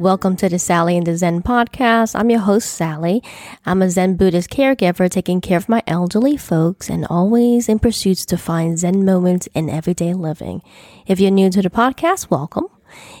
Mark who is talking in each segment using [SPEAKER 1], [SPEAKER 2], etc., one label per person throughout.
[SPEAKER 1] Welcome to the Sally in the Zen podcast. I'm your host, Sally. I'm a Zen Buddhist caregiver taking care of my elderly folks and always in pursuits to find Zen moments in everyday living. If you're new to the podcast, welcome.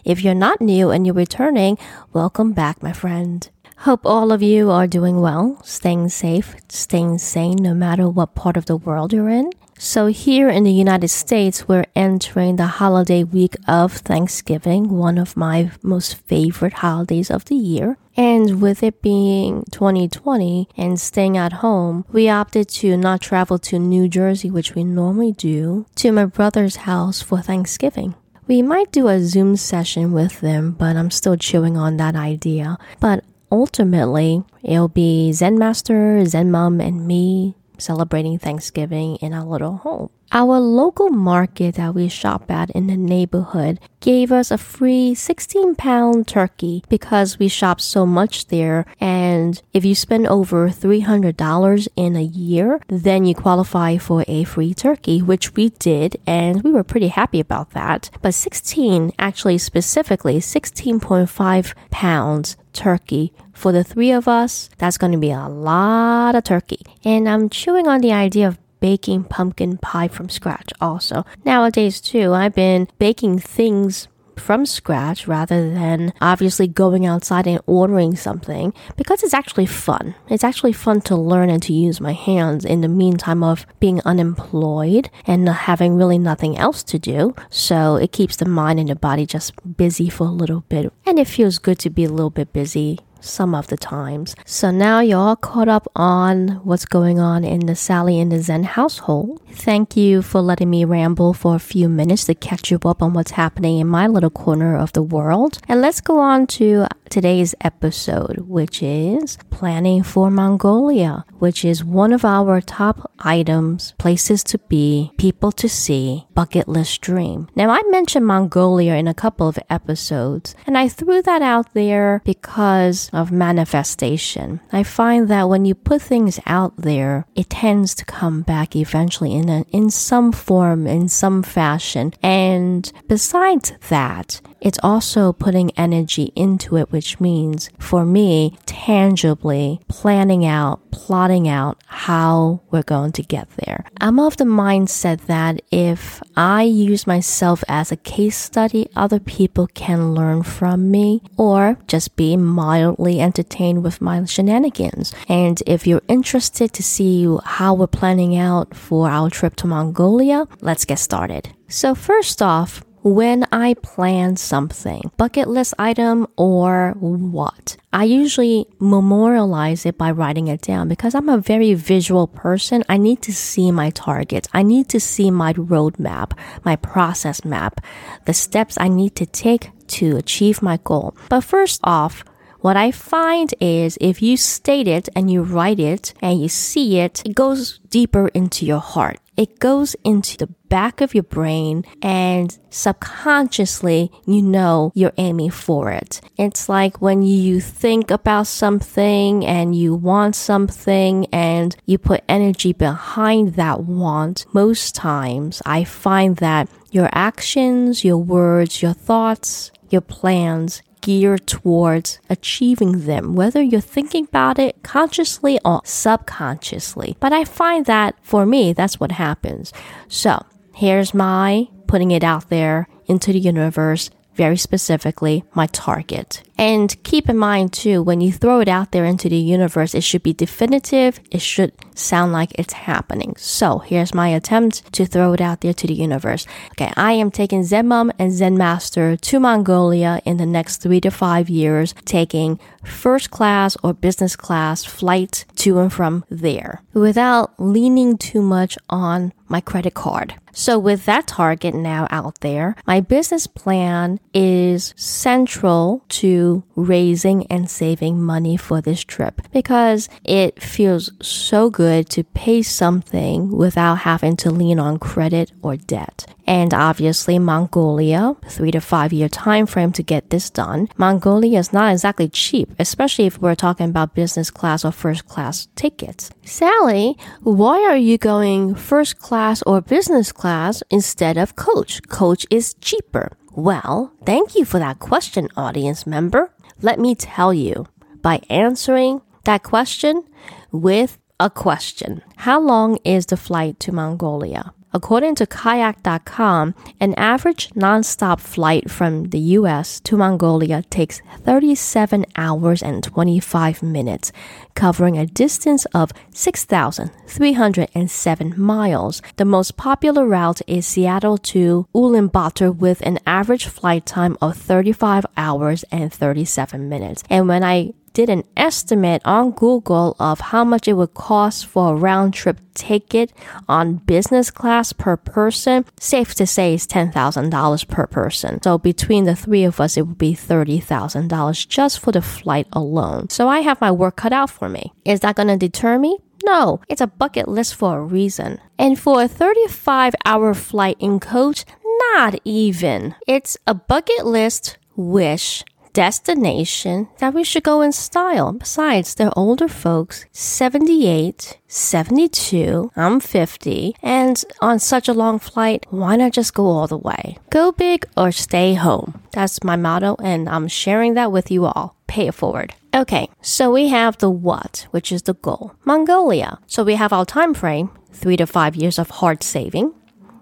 [SPEAKER 1] If you're not new and you're returning, welcome back, my friend. Hope all of you are doing well, staying safe, staying sane no matter what part of the world you're in. So, here in the United States, we're entering the holiday week of Thanksgiving, one of my most favorite holidays of the year. And with it being 2020 and staying at home, we opted to not travel to New Jersey, which we normally do, to my brother's house for Thanksgiving. We might do a Zoom session with them, but I'm still chewing on that idea. But ultimately, it'll be Zen Master, Zen Mom, and me celebrating Thanksgiving in our little home. Our local market that we shop at in the neighborhood gave us a free 16 pound turkey because we shop so much there. And if you spend over $300 in a year, then you qualify for a free turkey, which we did. And we were pretty happy about that. But 16, actually specifically 16.5 pounds turkey for the three of us, that's going to be a lot of turkey. And I'm chewing on the idea of baking pumpkin pie from scratch also. Nowadays, too, I've been baking things from scratch rather than obviously going outside and ordering something because it's actually fun. It's actually fun to learn and to use my hands in the meantime of being unemployed and having really nothing else to do. So it keeps the mind and the body just busy for a little bit. And it feels good to be a little bit busy some of the times. So now you're all caught up on what's going on in the Sally in the Zen household. Thank you for letting me ramble for a few minutes to catch you up on what's happening in my little corner of the world. And let's go on to today's episode, which is planning for Mongolia, which is one of our top items, places to be, people to see, bucket list dream. Now, I mentioned Mongolia in a couple of episodes, and I threw that out there because of manifestation. I find that when you put things out there, it tends to come back eventually in a, in some form, in some fashion. And besides that, it's also putting energy into it, which means for me, tangibly planning out, plotting out how we're going to get there. I'm of the mindset that if I use myself as a case study, other people can learn from me or just be mildly entertained with my shenanigans. And if you're interested to see how we're planning out for our trip to Mongolia, let's get started. So first off, when I plan something, bucket list item or what. I usually memorialize it by writing it down because I'm a very visual person. I need to see my targets. I need to see my roadmap, my process map, the steps I need to take to achieve my goal. But first off, what I find is if you state it and you write it and you see it, it goes deeper into your heart. It goes into the back of your brain and subconsciously you know you're aiming for it. It's like when you think about something and you want something and you put energy behind that want. Most times I find that your actions, your words, your thoughts, your plans geared towards achieving them, whether you're thinking about it consciously or subconsciously. But I find that for me, that's what happens. So here's my putting it out there into the universe very specifically my target. And keep in mind too, when you throw it out there into the universe, it should be definitive. It should sound like it's happening. So here's my attempt to throw it out there to the universe. Okay, I am taking Zen Mom and Zen Master to Mongolia in the next three to five years, taking first class or business class flight to and from there without leaning too much on my credit card. So with that target now out there, my business plan is central to raising and saving money for this trip because it feels so good to pay something without having to lean on credit or debt. And obviously Mongolia, three to five year time frame to get this done. Mongolia is not exactly cheap, especially if we're talking about business class or first class tickets. Sally, why are you going first class or business class instead of coach? Coach is cheaper. Well, thank you for that question, audience member. Let me tell you by answering that question with a question. How long is the flight to Mongolia? According to kayak.com, an average nonstop flight from the US to Mongolia takes 37 hours and 25 minutes, covering a distance of 6,307 miles. The most popular route is Seattle to Ulaanbaatar with an average flight time of 35 hours and 37 minutes. And when I did an estimate on Google of how much it would cost for a round trip ticket on business class per person. Safe to say it's $10,000 per person. So between the three of us, it would be $30,000 just for the flight alone. So I have my work cut out for me. Is that going to deter me? No, it's a bucket list for a reason. And for a 35 hour flight in coach, not even. It's a bucket list wish destination that we should go in style. Besides, they're older folks, 78, 72, I'm 50, and on such a long flight, why not just go all the way? Go big or stay home. That's my motto, and I'm sharing that with you all. Pay it forward. Okay, so we have the what, which is the goal. Mongolia. So we have our time frame, three to five years of hard saving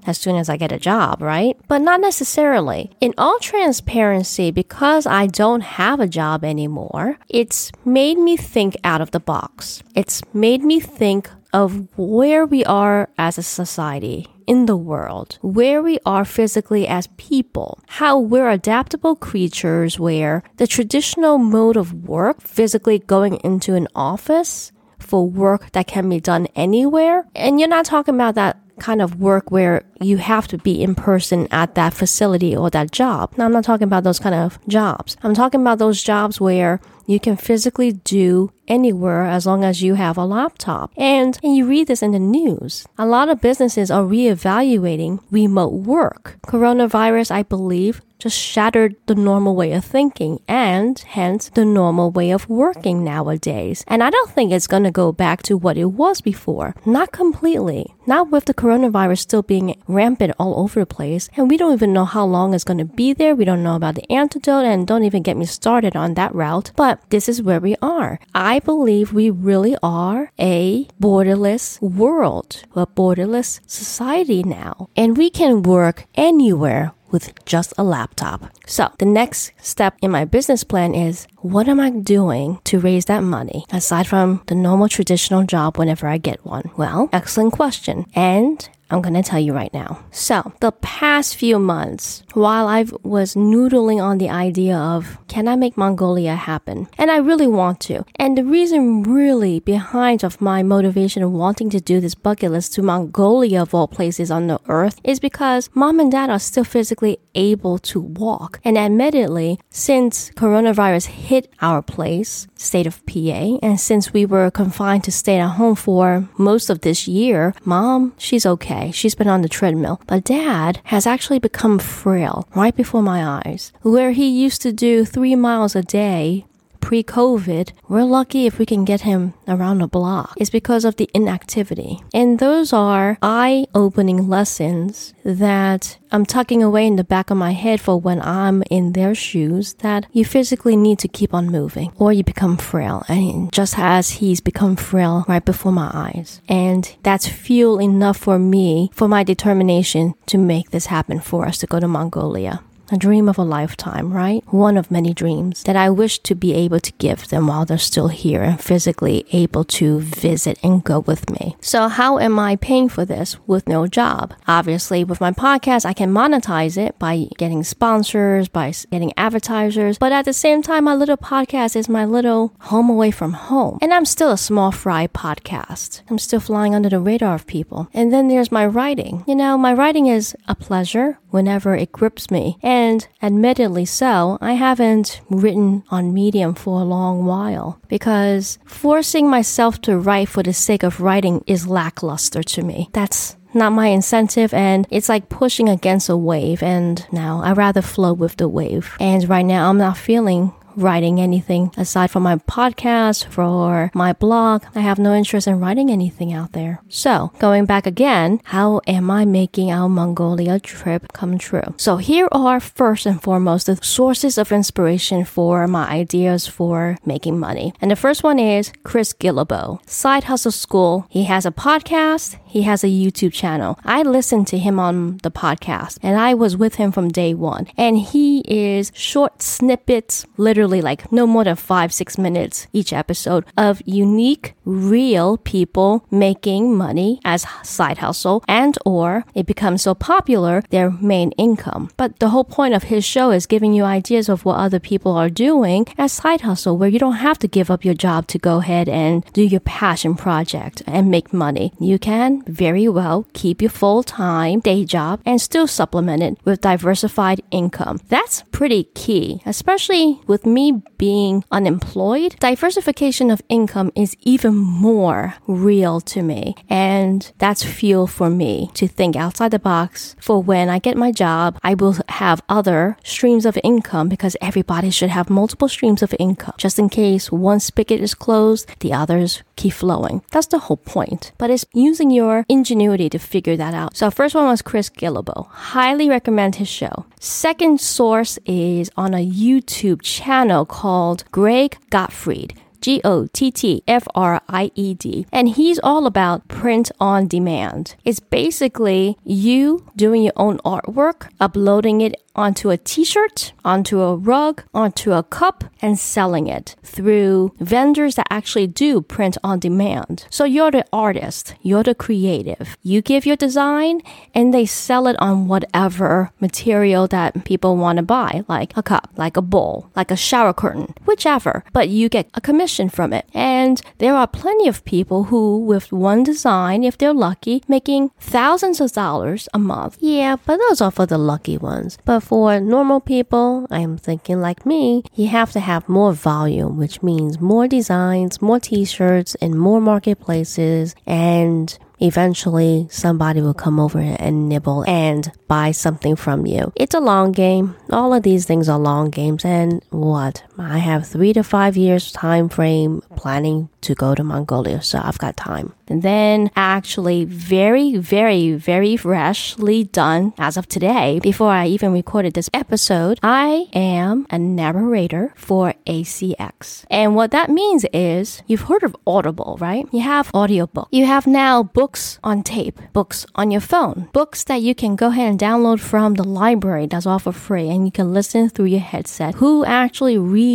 [SPEAKER 1] as soon as I get a job, right? But not necessarily. In all transparency, because I don't have a job anymore, it's made me think out of the box. It's made me think of where we are as a society in the world, where we are physically as people, how we're adaptable creatures where the traditional mode of work, physically going into an office for work that can be done anywhere, and you're not talking about that kind of work where you have to be in person at that facility or that job. Now, I'm not talking about those kind of jobs. I'm talking about those jobs where you can physically do anywhere as long as you have a laptop. And, and you read this in the news. A lot of businesses are reevaluating remote work. Coronavirus, I believe, just shattered the normal way of thinking and hence the normal way of working nowadays. And I don't think it's going to go back to what it was before. Not completely. Not with the coronavirus still being rampant all over the place. And we don't even know how long it's going to be there. We don't know about the antidote and don't even get me started on that route. But this is where we are. I believe we really are a borderless world, a borderless society now. And we can work anywhere with just a laptop. So the next step in my business plan is what am I doing to raise that money aside from the normal traditional job whenever I get one? Well, excellent question. And I'm going to tell you right now. So, the past few months, while I was noodling on the idea of can I make Mongolia happen? And I really want to. And the reason really behind of my motivation of wanting to do this bucket list to Mongolia of all places on the earth is because mom and dad are still physically able to walk. And admittedly, since coronavirus hit our place, state of PA, and since we were confined to stay at home for most of this year, mom, she's okay. She's been on the treadmill. But dad has actually become frail right before my eyes. Where he used to do three miles a day pre COVID, we're lucky if we can get him around the block. It's because of the inactivity. And those are eye opening lessons that I'm tucking away in the back of my head for when I'm in their shoes that you physically need to keep on moving or you become frail. And just as he's become frail right before my eyes. And that's fuel enough for me, for my determination to make this happen for us to go to Mongolia a dream of a lifetime, right? One of many dreams that I wish to be able to give them while they're still here and physically able to visit and go with me. So how am I paying for this with no job? Obviously, with my podcast, I can monetize it by getting sponsors, by getting advertisers. But at the same time, my little podcast is my little home away from home. And I'm still a small fry podcast. I'm still flying under the radar of people. And then there's my writing. You know, my writing is a pleasure whenever it grips me. And and admittedly so, I haven't written on Medium for a long while because forcing myself to write for the sake of writing is lackluster to me. That's not my incentive and it's like pushing against a wave and now I rather flow with the wave. And right now I'm not feeling writing anything aside from my podcast, for my blog. I have no interest in writing anything out there. So, going back again, how am I making our Mongolia trip come true? So, here are first and foremost the sources of inspiration for my ideas for making money. And the first one is Chris Guillebeau, Side Hustle School. He has a podcast, he has a YouTube channel. I listened to him on the podcast and I was with him from day one. And he is short snippets, literally like no more than five, six minutes each episode of unique, real people making money as side hustle and or it becomes so popular, their main income. But the whole point of his show is giving you ideas of what other people are doing as side hustle where you don't have to give up your job to go ahead and do your passion project and make money. You can very well keep your full time day job and still supplement it with diversified income. That's pretty key, especially with me being unemployed. Diversification of income is even more real to me. And that's fuel for me to think outside the box for when I get my job, I will have other streams of income because everybody should have multiple streams of income. Just in case one spigot is closed, the others keep flowing. That's the whole point. But it's using your ingenuity to figure that out. So first one was Chris Guillebeau. Highly recommend his show. Second source is on a YouTube channel called Greg Gottfried. G O T T F R I E D. And he's all about print on demand. It's basically you doing your own artwork, uploading it onto a t-shirt, onto a rug, onto a cup, and selling it through vendors that actually do print on demand. So you're the artist, you're the creative. You give your design and they sell it on whatever material that people want to buy, like a cup, like a bowl, like a shower curtain, whichever. But you get a commission from it. And there are plenty of people who, with one design, if they're lucky, making thousands of dollars a month. Yeah, but those are for the lucky ones. But for normal people, I'm thinking like me, you have to have more volume, which means more designs, more t-shirts, and more marketplaces, and eventually somebody will come over and nibble and buy something from you. It's a long game. All of these things are long games and what? I have 3 to 5 years time frame planning to go to Mongolia, so I've got time. And then actually very, very, very freshly done as of today, before I even recorded this episode, I am a narrator for ACX. And what that means is you've heard of Audible, right? You have audiobook. You have now books on tape, books on your phone, books that you can go ahead and download from the library that's all for free and you can listen through your headset. Who actually reads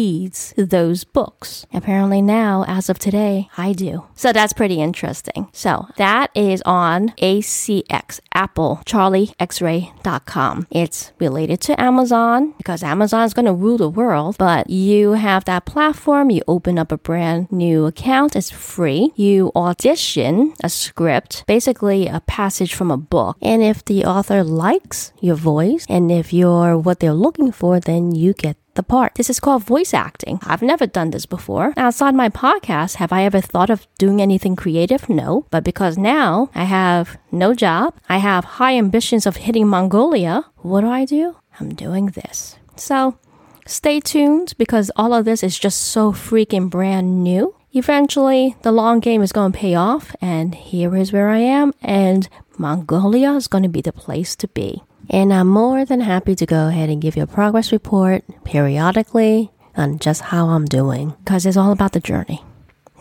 [SPEAKER 1] those books? Apparently now, as of today, I do. So that's pretty interesting interesting. So that is on ACX, Apple, charlieXray.com. It's related to Amazon because Amazon is going to rule the world, but you have that platform. You open up a brand new account. It's free. You audition a script, basically a passage from a book. And if the author likes your voice and if you're what they're looking for, then you get the part. This is called voice acting. I've never done this before. Outside my podcast, have I ever thought of doing anything creative? No. But because now I have no job, I have high ambitions of hitting Mongolia, what do I do? I'm doing this. So stay tuned because all of this is just so freaking brand new. Eventually, the long game is going to pay off, and here is where I am, and Mongolia is going to be the place to be. And I'm more than happy to go ahead and give you a progress report periodically on just how I'm doing because it's all about the journey,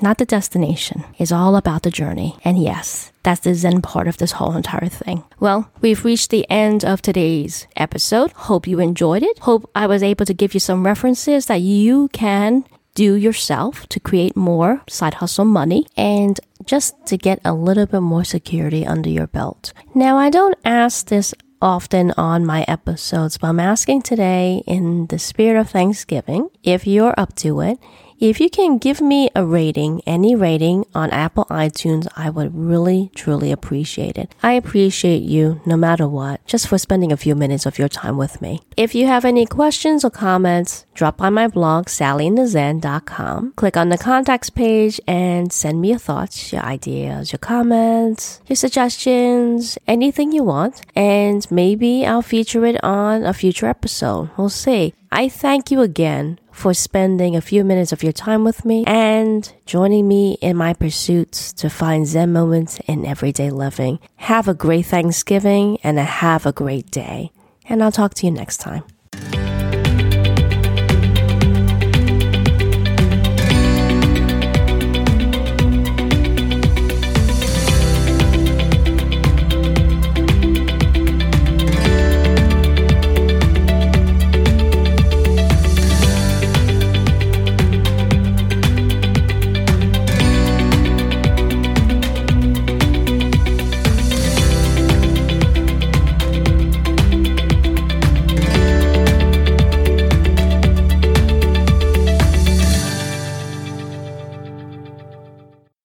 [SPEAKER 1] not the destination. It's all about the journey. And yes, that's the Zen part of this whole entire thing. Well, we've reached the end of today's episode. Hope you enjoyed it. Hope I was able to give you some references that you can do yourself to create more side hustle money and just to get a little bit more security under your belt. Now, I don't ask this often on my episodes, but I'm asking today in the spirit of Thanksgiving, if you're up to it, if you can give me a rating, any rating on Apple iTunes, I would really, truly appreciate it. I appreciate you no matter what, just for spending a few minutes of your time with me. If you have any questions or comments, drop by my blog, sallyinthezen.com. Click on the contacts page and send me your thoughts, your ideas, your comments, your suggestions, anything you want. And maybe I'll feature it on a future episode. We'll see. I thank you again for spending a few minutes of your time with me and joining me in my pursuits to find Zen moments in everyday living. Have a great Thanksgiving and have a great day. And I'll talk to you next time.